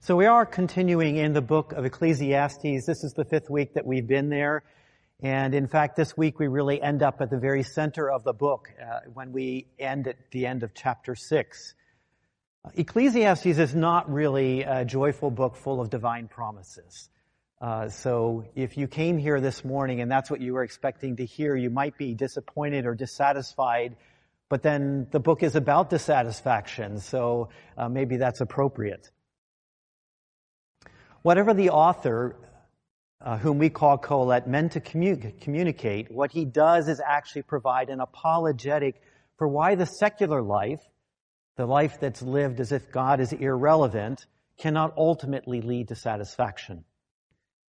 So we are continuing in the book of Ecclesiastes. This is the fifth week that we've been there. And in fact, this week we really end up at the very center of the book uh, when we end at the end of chapter six. Ecclesiastes is not really a joyful book full of divine promises. Uh, so if you came here this morning and that's what you were expecting to hear, you might be disappointed or dissatisfied. But then the book is about dissatisfaction, so uh, maybe that's appropriate. Whatever the author, uh, whom we call Kohelet, meant to commu- communicate, what he does is actually provide an apologetic for why the secular life, the life that's lived as if God is irrelevant, cannot ultimately lead to satisfaction.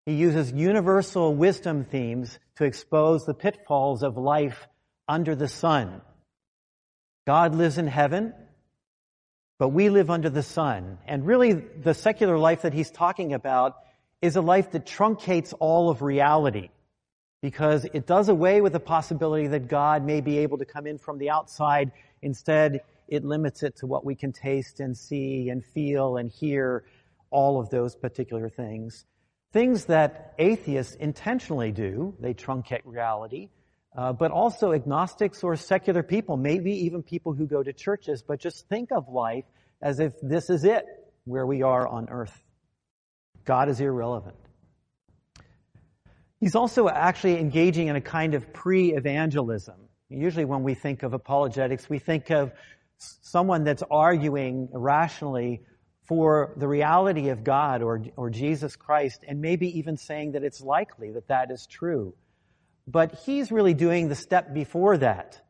He uses universal wisdom themes to expose the pitfalls of life under the sun. God lives in heaven, but we live under the sun. And really, the secular life that he's talking about is a life that truncates all of reality because it does away with the possibility that God may be able to come in from the outside. Instead, it limits it to what we can taste and see and feel and hear, all of those particular things. Things that atheists intentionally do, they truncate reality, uh, but also agnostics or secular people, maybe even people who go to churches, but just think of life as if this is it, where we are on earth. God is irrelevant. He's also actually engaging in a kind of pre-evangelism. Usually when we think of apologetics, we think of someone that's arguing rationally for the reality of God or, or Jesus Christ, and maybe even saying that it's likely that that is true. But he's really doing the step before that.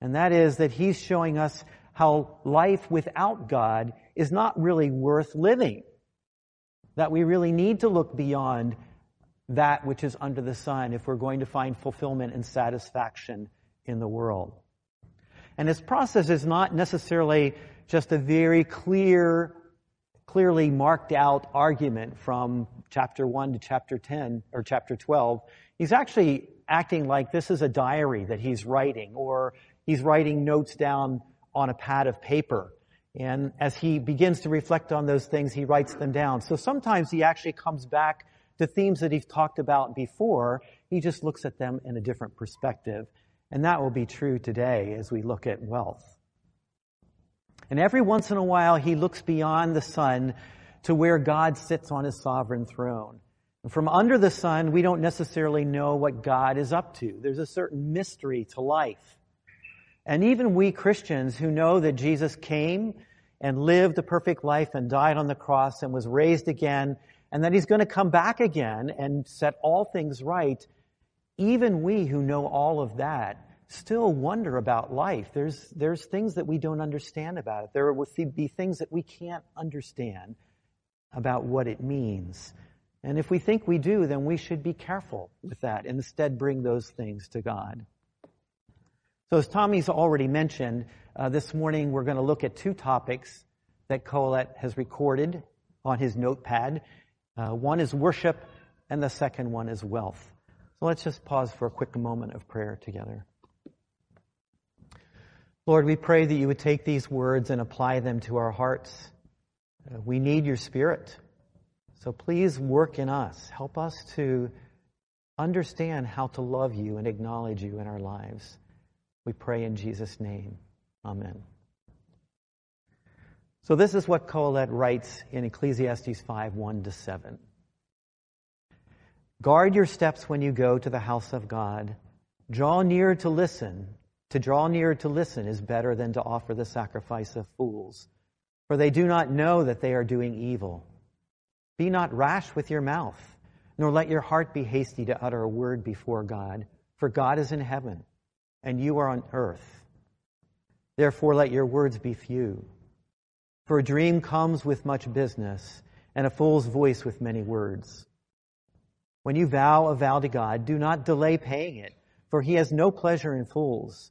And that is that he's showing us how life without God is not really worth living. That we really need to look beyond that which is under the sun if we're going to find fulfillment and satisfaction in the world. And this process is not necessarily just a very clear clearly marked out argument from chapter 1 to chapter 10 or chapter 12. He's actually acting like this is a diary that he's writing or he's writing notes down on a pad of paper. And as he begins to reflect on those things, he writes them down. So sometimes he actually comes back to themes that he's talked about before. He just looks at them in a different perspective. And that will be true today as we look at wealth. And every once in a while, he looks beyond the sun to where God sits on his sovereign throne. And from under the sun, we don't necessarily know what God is up to. There's a certain mystery to life. And even we Christians who know that Jesus came and lived a perfect life and died on the cross and was raised again and that he's going to come back again and set all things right, even we who know all of that still wonder about life. There's, there's things that we don't understand about it. There will be things that we can't understand about what it means. And if we think we do, then we should be careful with that and instead bring those things to God. So as Tommy's already mentioned, uh, this morning we're going to look at two topics that Kohelet has recorded on his notepad. Uh, one is worship and the second one is wealth. So let's just pause for a quick moment of prayer together. Lord, we pray that you would take these words and apply them to our hearts. Uh, we need your spirit. So please work in us. Help us to understand how to love you and acknowledge you in our lives. We pray in Jesus' name. Amen. So this is what Kohelet writes in Ecclesiastes 5, 1 to 7. Guard your steps when you go to the house of God. Draw near to listen to draw near to listen is better than to offer the sacrifice of fools, for they do not know that they are doing evil. Be not rash with your mouth, nor let your heart be hasty to utter a word before God, for God is in heaven, and you are on earth. Therefore let your words be few. For a dream comes with much business, and a fool's voice with many words. When you vow a vow to God, do not delay paying it, for he has no pleasure in fools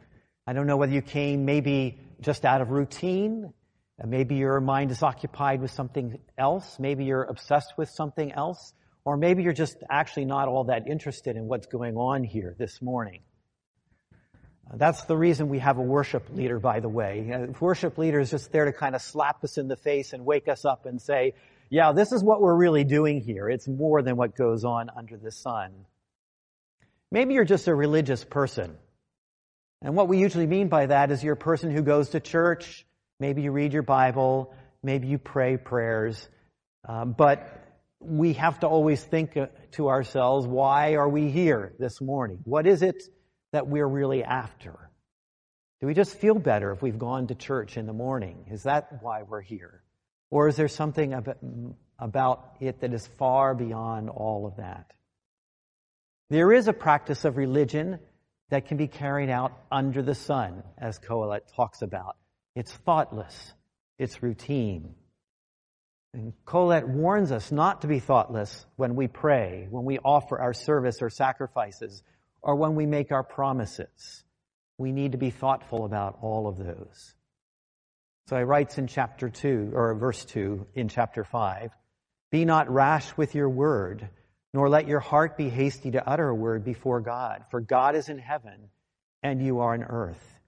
I don't know whether you came maybe just out of routine. Uh, maybe your mind is occupied with something else. Maybe you're obsessed with something else. Or maybe you're just actually not all that interested in what's going on here this morning. Uh, that's the reason we have a worship leader, by the way. A worship leader is just there to kind of slap us in the face and wake us up and say, yeah, this is what we're really doing here. It's more than what goes on under the sun. Maybe you're just a religious person. And what we usually mean by that is you're a person who goes to church, maybe you read your Bible, maybe you pray prayers, um, but we have to always think uh, to ourselves, why are we here this morning? What is it that we're really after? Do we just feel better if we've gone to church in the morning? Is that why we're here? Or is there something about it that is far beyond all of that? There is a practice of religion that can be carried out under the sun, as Kohelet talks about. It's thoughtless. It's routine. And Kohelet warns us not to be thoughtless when we pray, when we offer our service or sacrifices, or when we make our promises. We need to be thoughtful about all of those. So he writes in chapter 2, or verse 2 in chapter 5, Be not rash with your word, nor let your heart be hasty to utter a word before God, for God is in heaven, and you are on earth.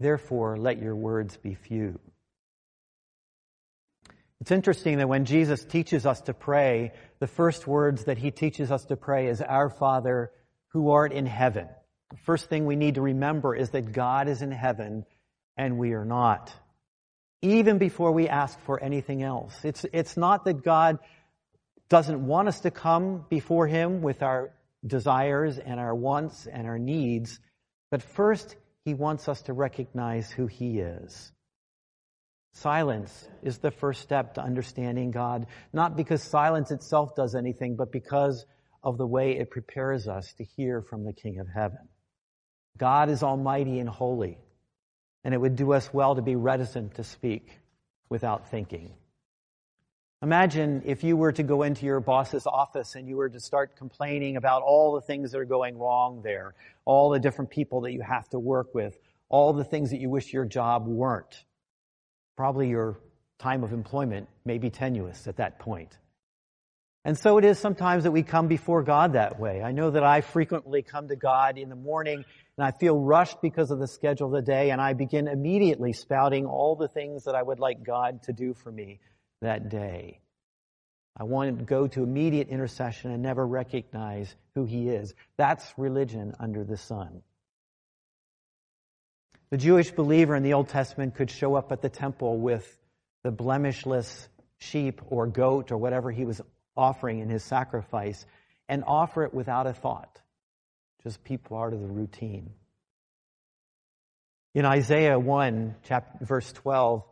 Therefore, let your words be few. It's interesting that when Jesus teaches us to pray, the first words that he teaches us to pray is, Our Father who art in heaven. The first thing we need to remember is that God is in heaven and we are not. Even before we ask for anything else. It's, it's not that God doesn't want us to come before Him with our desires and our wants and our needs, but first He wants us to recognize who He is. Silence is the first step to understanding God, not because silence itself does anything, but because of the way it prepares us to hear from the King of Heaven. God is almighty and holy, and it would do us well to be reticent to speak without thinking. Imagine if you were to go into your boss's office and you were to start complaining about all the things that are going wrong there, all the different people that you have to work with, all the things that you wish your job weren't. Probably your time of employment may be tenuous at that point. And so it is sometimes that we come before God that way. I know that I frequently come to God in the morning and I feel rushed because of the schedule of the day and I begin immediately spouting all the things that I would like God to do for me that day. I want to go to immediate intercession and never recognize who he is. That's religion under the sun. The Jewish believer in the Old Testament could show up at the temple with the blemishless sheep or goat or whatever he was offering in his sacrifice and offer it without a thought. Just people part of the routine. In Isaiah 1, chapter, verse 12,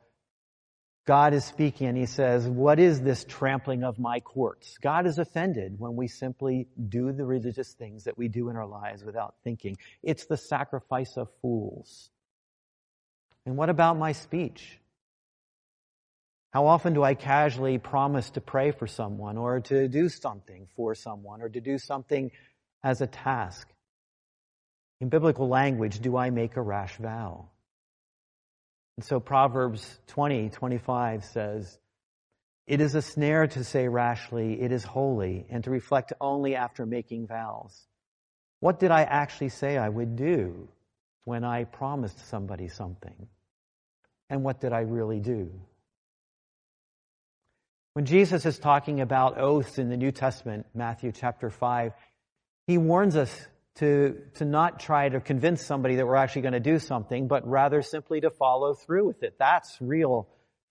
God is speaking and he says, What is this trampling of my courts? God is offended when we simply do the religious things that we do in our lives without thinking. It's the sacrifice of fools. And what about my speech? How often do I casually promise to pray for someone or to do something for someone or to do something as a task? In biblical language, do I make a rash vow? And so Proverbs 20, 25 says, It is a snare to say rashly, it is holy, and to reflect only after making vows. What did I actually say I would do when I promised somebody something? And what did I really do? When Jesus is talking about oaths in the New Testament, Matthew chapter 5, he warns us to, to not try to convince somebody that we're actually going to do something, but rather simply to follow through with it. That's real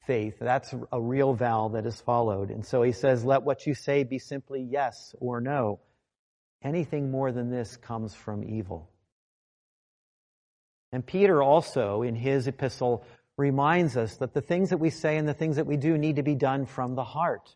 faith. That's a real vow that is followed. And so he says, let what you say be simply yes or no. Anything more than this comes from evil. And Peter also, in his epistle, reminds us that the things that we say and the things that we do need to be done from the heart.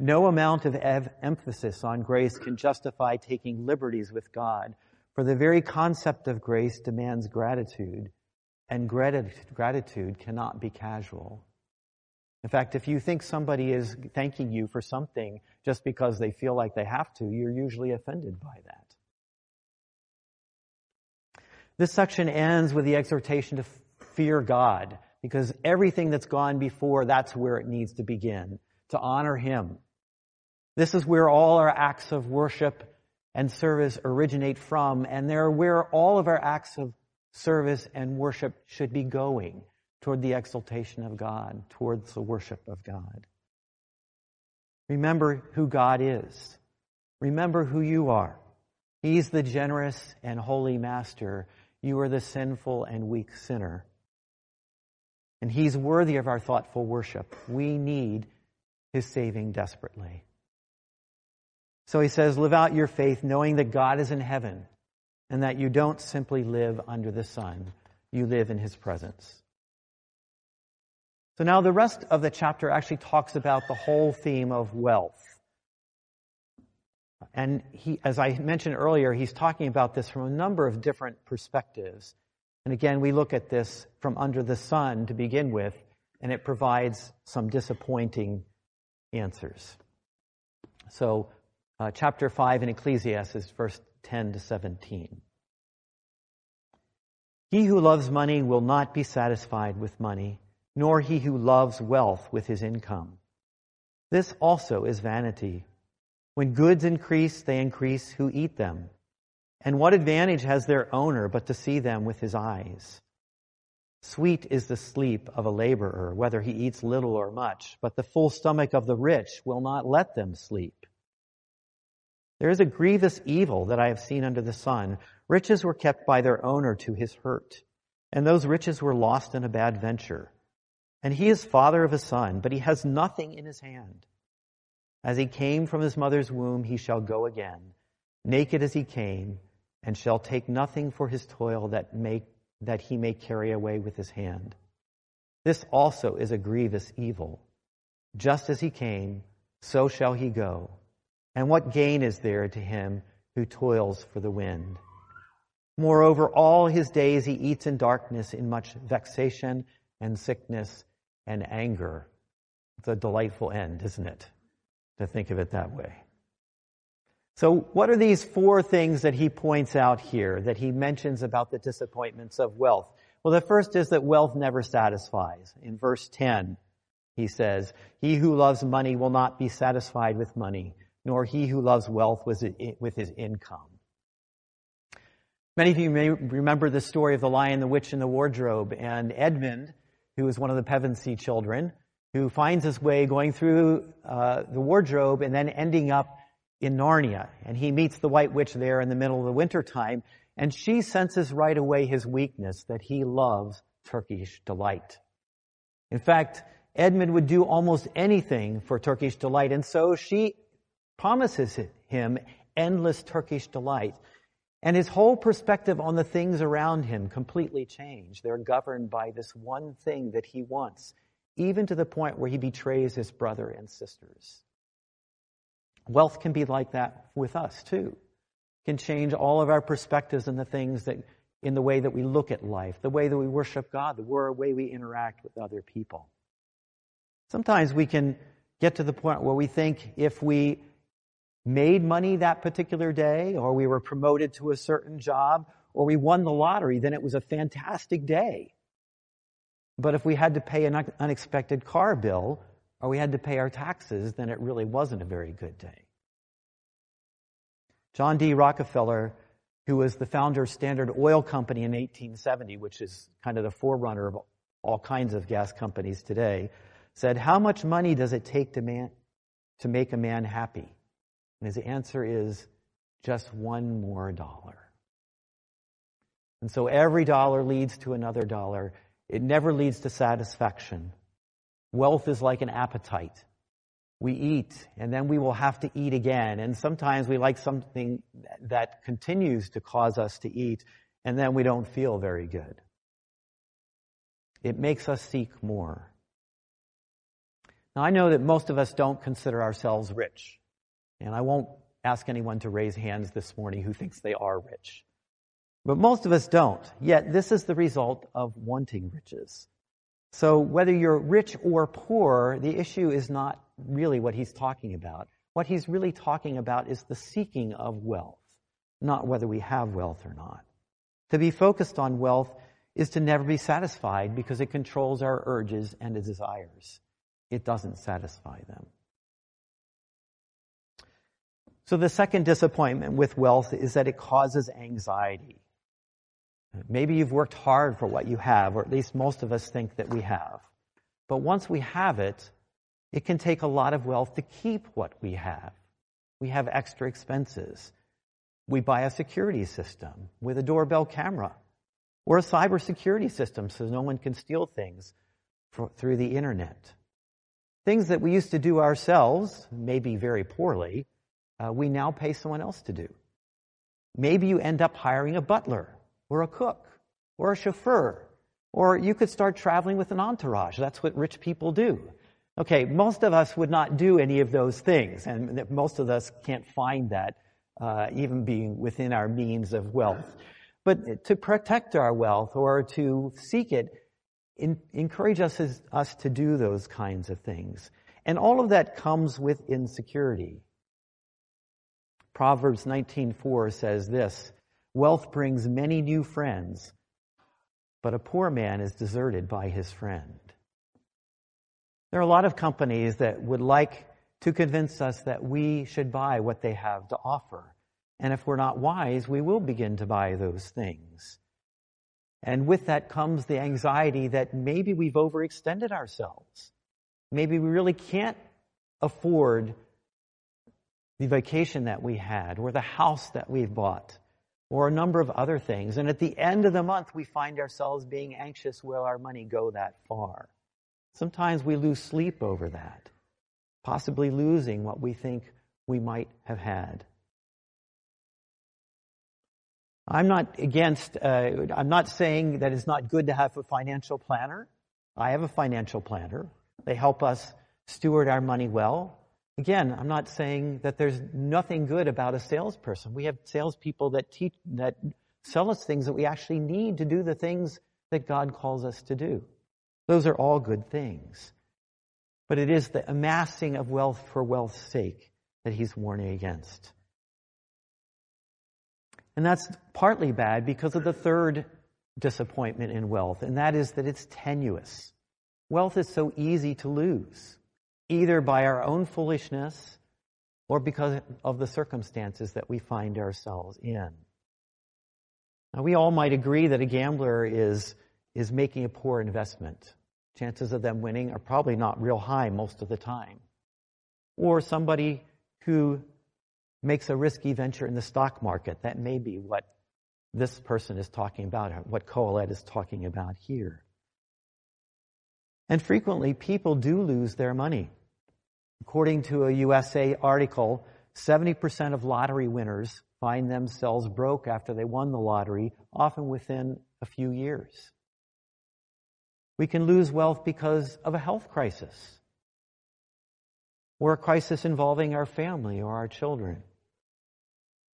No amount of ev- emphasis on grace can justify taking liberties with God, for the very concept of grace demands gratitude, and gratitude cannot be casual. In fact, if you think somebody is thanking you for something just because they feel like they have to, you're usually offended by that. This section ends with the exhortation to fear God because everything that's gone before, that's where it needs to begin, to honor Him. This is where all our acts of worship and service originate from, and they're where all of our acts of service and worship should be going toward the exaltation of God, towards the worship of God. Remember who God is. Remember who you are. He's the generous and holy master. You are the sinful and weak sinner. And He's worthy of our thoughtful worship. We need His saving desperately. So He says, live out your faith knowing that God is in heaven and that you don't simply live under the sun. You live in His presence. So now the rest of the chapter actually talks about the whole theme of wealth. And he, as I mentioned earlier, he's talking about this from a number of different perspectives. And again, we look at this from under the sun to begin with, and it provides some disappointing answers. So, uh, chapter 5 in Ecclesiastes, verse 10 to 17. He who loves money will not be satisfied with money nor he who loves wealth with his income. This also is vanity. When goods increase, they increase who eat them. And what advantage has their owner but to see them with his eyes? Sweet is the sleep of a laborer, whether he eats little or much, but the full stomach of the rich will not let them sleep. There is a grievous evil that I have seen under the sun. Riches were kept by their owner to his hurt, and those riches were lost in a bad venture. And he is father of a son, but he has nothing in his hand. As he came from his mother's womb, he shall go again, naked as he came, and shall take nothing for his toil that, may, that he may carry away with his hand. This also is a grievous evil. Just as he came, so shall he go. And what gain is there to him who toils for the wind? Moreover, all his days he eats in darkness, in much vexation and sickness and anger. It's a delightful end, isn't it? To think of it that way. So, what are these four things that he points out here that he mentions about the disappointments of wealth? Well, the first is that wealth never satisfies. In verse 10, he says, He who loves money will not be satisfied with money, nor he who loves wealth with his income. Many of you may remember the story of the lion, the witch, and the wardrobe, and Edmund who is one of the Pevensey children, who finds his way going through uh, the wardrobe and then ending up in Narnia. And he meets the White Witch there in the middle of the winter time, and she senses right away his weakness that he loves Turkish delight. In fact, Edmund would do almost anything for Turkish delight, and so she promises him endless Turkish delight. And his whole perspective on the things around him completely changed. They're governed by this one thing that he wants, even to the point where he betrays his brother and sisters. Wealth can be like that with us too. It can change all of our perspectives and the things that, in the way that we look at life, the way that we worship God, the way we interact with other people. Sometimes we can get to the point where we think if we made money that particular day, or we were promoted to a certain job, or we won the lottery, then it was a fantastic day. But if we had to pay an unexpected car bill, or we had to pay our taxes, then it really wasn't a very good day. John D. Rockefeller, who was the founder of Standard Oil Company in 1870, which is kind of the forerunner of all kinds of gas companies today, said, How much money does it take to, man, to make a man happy? And his answer is just one more dollar. And so every dollar leads to another dollar. It never leads to satisfaction. Wealth is like an appetite. we eat and then we will have to eat again. And sometimes we like something that continues to cause us to eat and then we don't feel very good. It makes us seek more. Now I know that most of us don't consider ourselves rich. And I won't ask anyone to raise hands this morning who thinks they are rich. But most of us don't. Yet this is the result of wanting riches. So whether you're rich or poor, the issue is not really what he's talking about. What he's really talking about is the seeking of wealth, not whether we have wealth or not. To be focused on wealth is to never be satisfied because it controls our urges and desires. It doesn't satisfy them. So the second disappointment with wealth is that it causes anxiety. Maybe you've worked hard for what you have, or at least most of us think that we have. But once we have it, it can take a lot of wealth to keep what we have. We have extra expenses. We buy a security system with a doorbell camera or a cybersecurity system so no one can steal things for, through the internet. Things that we used to do ourselves, maybe very poorly, uh, we now pay someone else to do. Maybe you end up hiring a butler or a cook or a chauffeur, or you could start traveling with an entourage. That's what rich people do. Okay, most of us would not do any of those things, and most of us can't find that, uh, even being within our means of wealth. But to protect our wealth or to seek it, in, encourage us, us to do those kinds of things. And all of that comes with insecurity. Proverbs 19:4 says this, Wealth brings many new friends, but a poor man is deserted by his friend. There are a lot of companies that would like to convince us that we should buy what they have to offer. And if we're not wise, we will begin to buy those things. And with that comes the anxiety that maybe we've overextended ourselves. Maybe we really can't afford the vacation that we had or the house that we've bought or a number of other things. And at the end of the month, we find ourselves being anxious will our money go that far? Sometimes we lose sleep over that, possibly losing what we think we might have had. I'm not against, uh, I'm not saying that it's not good to have a financial planner. I have a financial planner. They help us steward our money well. Again, I'm not saying that there's nothing good about a salesperson. We have salespeople that teach, that sell us things that we actually need to do the things that God calls us to do. Those are all good things. But it is the amassing of wealth for wealth's sake that he's warning against. And that's partly bad because of the third disappointment in wealth, and that is that it's tenuous. Wealth is so easy to lose either by our own foolishness or because of the circumstances that we find ourselves in. Now, we all might agree that a gambler is, is making a poor investment. Chances of them winning are probably not real high most of the time. Or somebody who makes a risky venture in the stock market. That may be what this person is talking about, what Kohelet is talking about here. And frequently, people do lose their money. According to a USA article, 70% of lottery winners find themselves broke after they won the lottery, often within a few years. We can lose wealth because of a health crisis or a crisis involving our family or our children.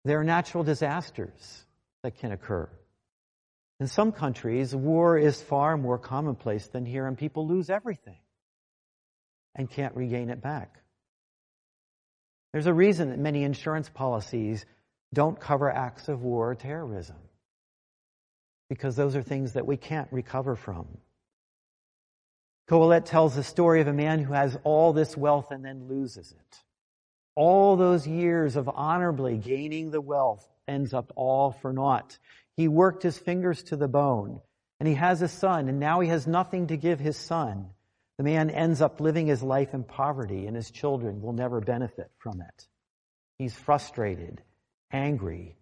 There are natural disasters that can occur. In some countries, war is far more commonplace than here, and people lose everything and can't regain it back. There's a reason that many insurance policies don't cover acts of war or terrorism, because those are things that we can't recover from. Kohelet tells the story of a man who has all this wealth and then loses it. All those years of honorably gaining the wealth ends up all for naught. He worked his fingers to the bone, and he has a son, and now he has nothing to give his son. The man ends up living his life in poverty, and his children will never benefit from it. He's frustrated, angry,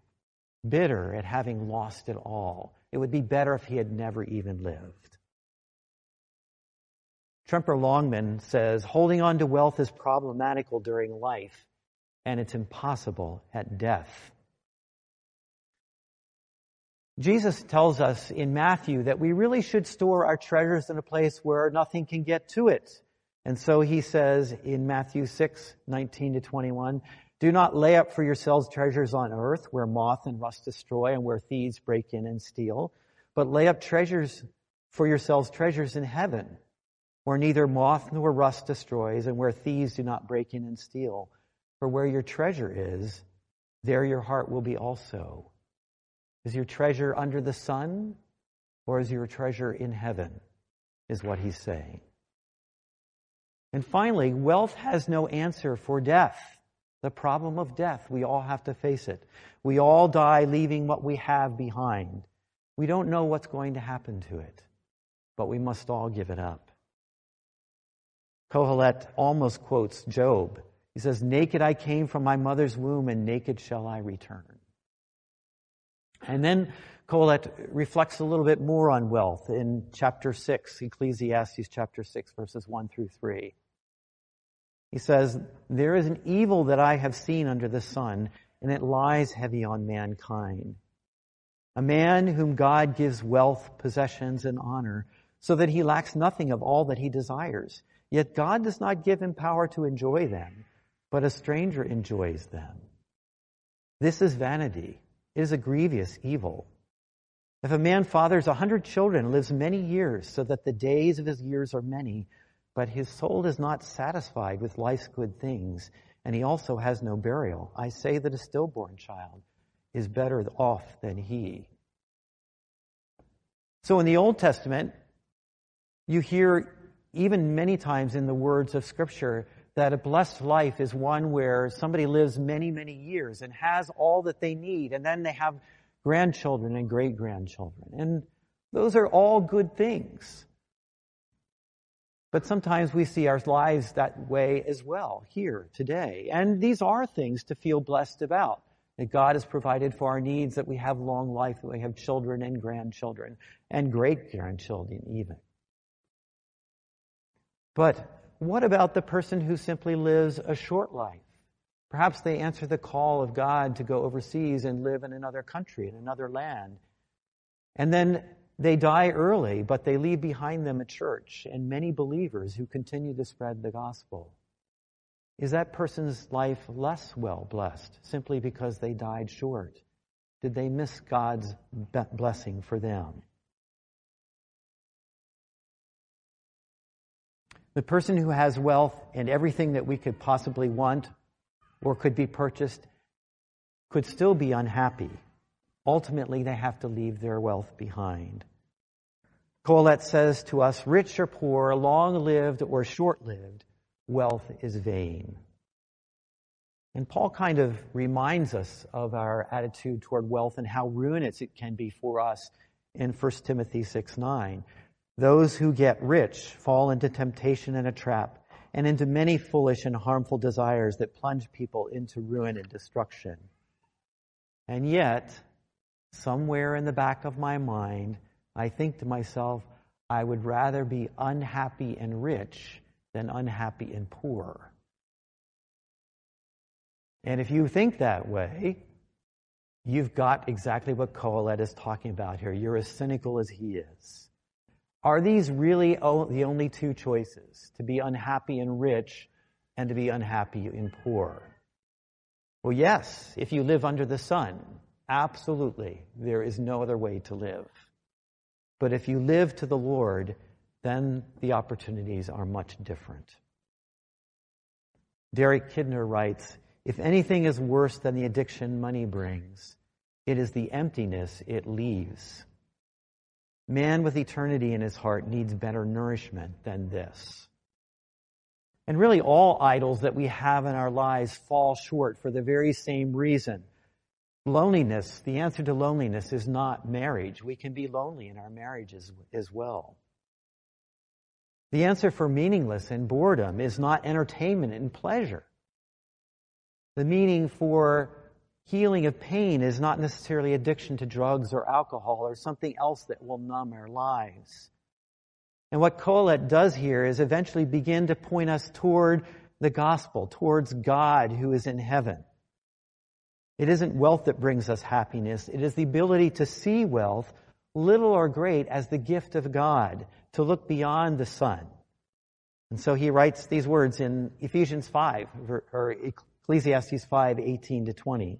bitter at having lost it all. It would be better if he had never even lived. Tremper Longman says, holding on to wealth is problematical during life, and it's impossible at death. Jesus tells us in Matthew that we really should store our treasures in a place where nothing can get to it. And so he says in Matthew 6, 19 to 21, do not lay up for yourselves treasures on earth where moth and rust destroy and where thieves break in and steal, but lay up treasures for yourselves treasures in heaven where neither moth nor rust destroys, and where thieves do not break in and steal. For where your treasure is, there your heart will be also. Is your treasure under the sun, or is your treasure in heaven? Is what he's saying. And finally, wealth has no answer for death. The problem of death, we all have to face it. We all die leaving what we have behind. We don't know what's going to happen to it, but we must all give it up. Kohelet almost quotes Job. He says, Naked I came from my mother's womb, and naked shall I return. And then Kohelet reflects a little bit more on wealth in chapter 6, Ecclesiastes chapter 6, verses 1 through 3. He says, There is an evil that I have seen under the sun, and it lies heavy on mankind. A man whom God gives wealth, possessions, and honor, so that he lacks nothing of all that he desires. Yet God does not give him power to enjoy them, but a stranger enjoys them. This is vanity. It is a grievous evil. If a man fathers a hundred children, lives many years, so that the days of his years are many, but his soul is not satisfied with life's good things, and he also has no burial, I say that a stillborn child is better off than he. So in the Old Testament, you hear even many times in the words of Scripture, that a blessed life is one where somebody lives many, many years and has all that they need, and then they have grandchildren and great grandchildren. And those are all good things. But sometimes we see our lives that way as well, here, today. And these are things to feel blessed about. That God has provided for our needs, that we have long life, that we have children and grandchildren, and great grandchildren even. But what about the person who simply lives a short life? Perhaps they answer the call of God to go overseas and live in another country, in another land. And then they die early, but they leave behind them a church and many believers who continue to spread the gospel. Is that person's life less well blessed simply because they died short? Did they miss God's blessing for them? The person who has wealth and everything that we could possibly want or could be purchased could still be unhappy. Ultimately, they have to leave their wealth behind. Kohelet says to us, rich or poor, long lived or short lived, wealth is vain. And Paul kind of reminds us of our attitude toward wealth and how ruinous it can be for us in 1 Timothy 6 9. Those who get rich fall into temptation and a trap and into many foolish and harmful desires that plunge people into ruin and destruction. And yet, somewhere in the back of my mind, I think to myself, I would rather be unhappy and rich than unhappy and poor. And if you think that way, you've got exactly what Kohelet is talking about here. You're as cynical as he is. Are these really the only two choices? To be unhappy and rich and to be unhappy and poor? Well, yes, if you live under the sun, absolutely, there is no other way to live. But if you live to the Lord, then the opportunities are much different. Derek Kidner writes, if anything is worse than the addiction money brings, it is the emptiness it leaves. Man with eternity in his heart needs better nourishment than this. And really, all idols that we have in our lives fall short for the very same reason. Loneliness, the answer to loneliness is not marriage. We can be lonely in our marriages as well. The answer for meaningless and boredom is not entertainment and pleasure. The meaning for healing of pain is not necessarily addiction to drugs or alcohol or something else that will numb our lives. And what Kohelet does here is eventually begin to point us toward the gospel, towards God who is in heaven. It isn't wealth that brings us happiness. It is the ability to see wealth, little or great, as the gift of God, to look beyond the sun. And so he writes these words in Ephesians 5, or Ecclesiastes 5, 18 to 20.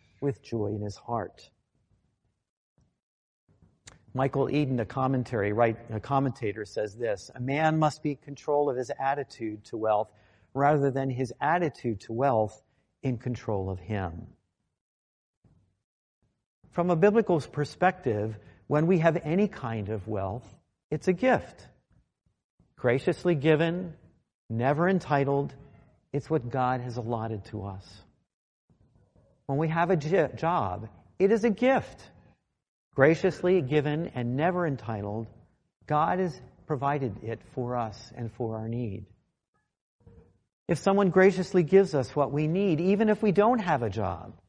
with joy in his heart. Michael Eaton, a commentary, right, a commentator says this, a man must be in control of his attitude to wealth rather than his attitude to wealth in control of him. From a biblical perspective, when we have any kind of wealth, it's a gift. Graciously given, never entitled. It's what God has allotted to us. When we have a job, it is a gift. Graciously given and never entitled, God has provided it for us and for our need. If someone graciously gives us what we need, even if we don't have a job,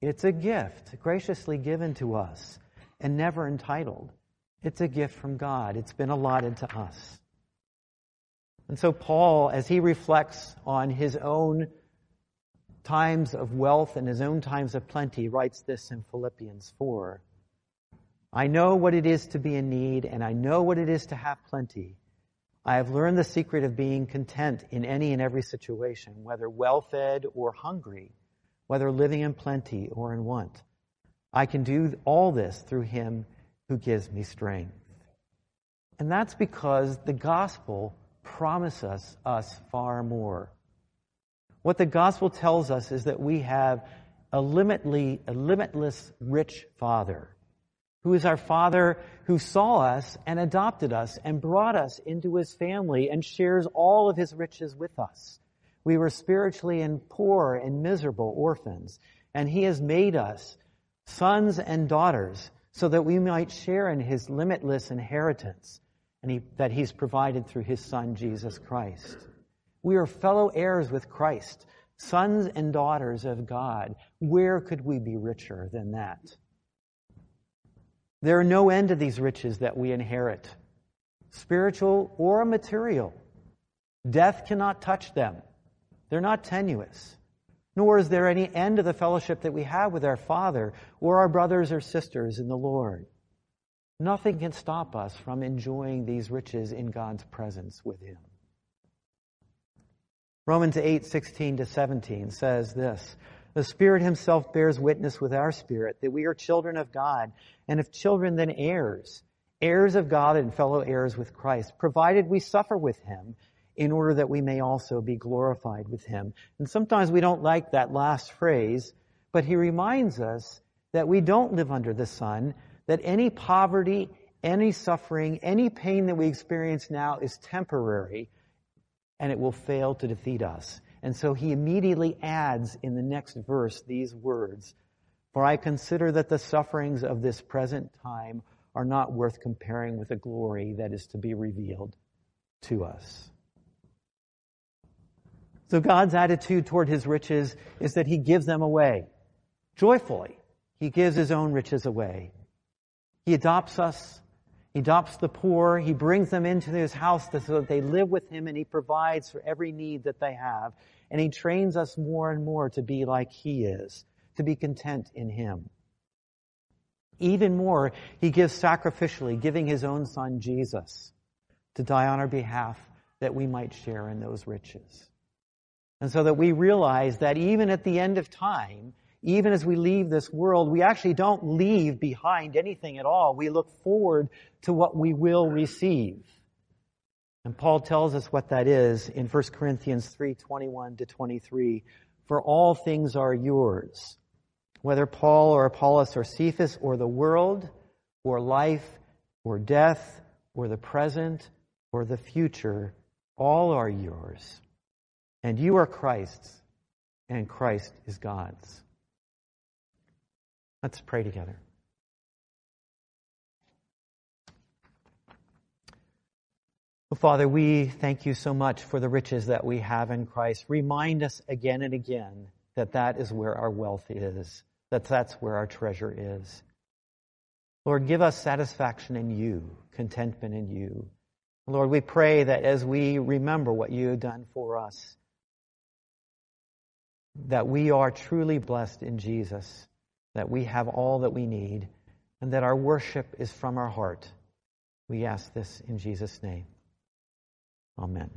it's a gift graciously given to us and never entitled. It's a gift from God. It's been allotted to us. And so, Paul, as he reflects on his own times of wealth and his own times of plenty, writes this in Philippians 4. I know what it is to be in need, and I know what it is to have plenty. I have learned the secret of being content in any and every situation, whether well fed or hungry, whether living in plenty or in want. I can do all this through him who gives me strength. And that's because the gospel promises us far more. What the gospel tells us is that we have a, limitly, a limitless rich Father who is our Father who saw us and adopted us and brought us into his family and shares all of his riches with us. We were spiritually and poor and miserable orphans, and he has made us sons and daughters so that we might share in his limitless inheritance and he, that he's provided through his son, Jesus Christ. We are fellow heirs with Christ, sons and daughters of God. Where could we be richer than that? There are no end to these riches that we inherit, spiritual or material. Death cannot touch them. They're not tenuous. Nor is there any end to the fellowship that we have with our Father or our brothers or sisters in the Lord. Nothing can stop us from enjoying these riches in God's presence with Him. Romans 8, 16 to 17 says this The Spirit Himself bears witness with our spirit that we are children of God, and if children, then heirs, heirs of God and fellow heirs with Christ, provided we suffer with Him in order that we may also be glorified with Him. And sometimes we don't like that last phrase, but He reminds us that we don't live under the sun, that any poverty, any suffering, any pain that we experience now is temporary, and it will fail to defeat us. And so he immediately adds in the next verse these words For I consider that the sufferings of this present time are not worth comparing with the glory that is to be revealed to us. So God's attitude toward his riches is that he gives them away joyfully. He gives his own riches away. He adopts us. He adopts the poor. He brings them into his house so that they live with him and he provides for every need that they have. And he trains us more and more to be like he is, to be content in him. Even more, he gives sacrificially, giving his own son Jesus to die on our behalf that we might share in those riches. And so that we realize that even at the end of time, even as we leave this world, we actually don't leave behind anything at all. We look forward to what we will receive. And Paul tells us what that is in 1 Corinthians 3, 21 to 23. For all things are yours. Whether Paul or Apollos or Cephas or the world or life or death or the present or the future, all are yours. And you are Christ's, and Christ is God's. Let's pray together. Oh, Father, we thank you so much for the riches that we have in Christ. Remind us again and again that that is where our wealth is, that that's where our treasure is. Lord, give us satisfaction in you, contentment in you. Lord, we pray that as we remember what you have done for us, that we are truly blessed in Jesus, that we have all that we need, and that our worship is from our heart. We ask this in Jesus' name. Amen.